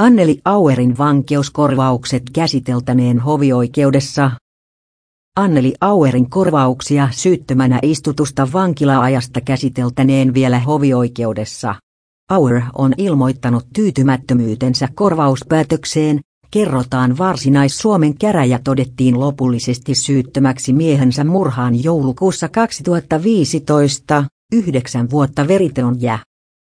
Anneli Auerin vankeuskorvaukset käsiteltäneen hovioikeudessa. Anneli Auerin korvauksia syyttömänä istutusta vankilaajasta käsiteltäneen vielä hovioikeudessa. Auer on ilmoittanut tyytymättömyytensä korvauspäätökseen, kerrotaan Varsinais-Suomen käräjä todettiin lopullisesti syyttömäksi miehensä murhaan joulukuussa 2015, yhdeksän vuotta veriteon jää.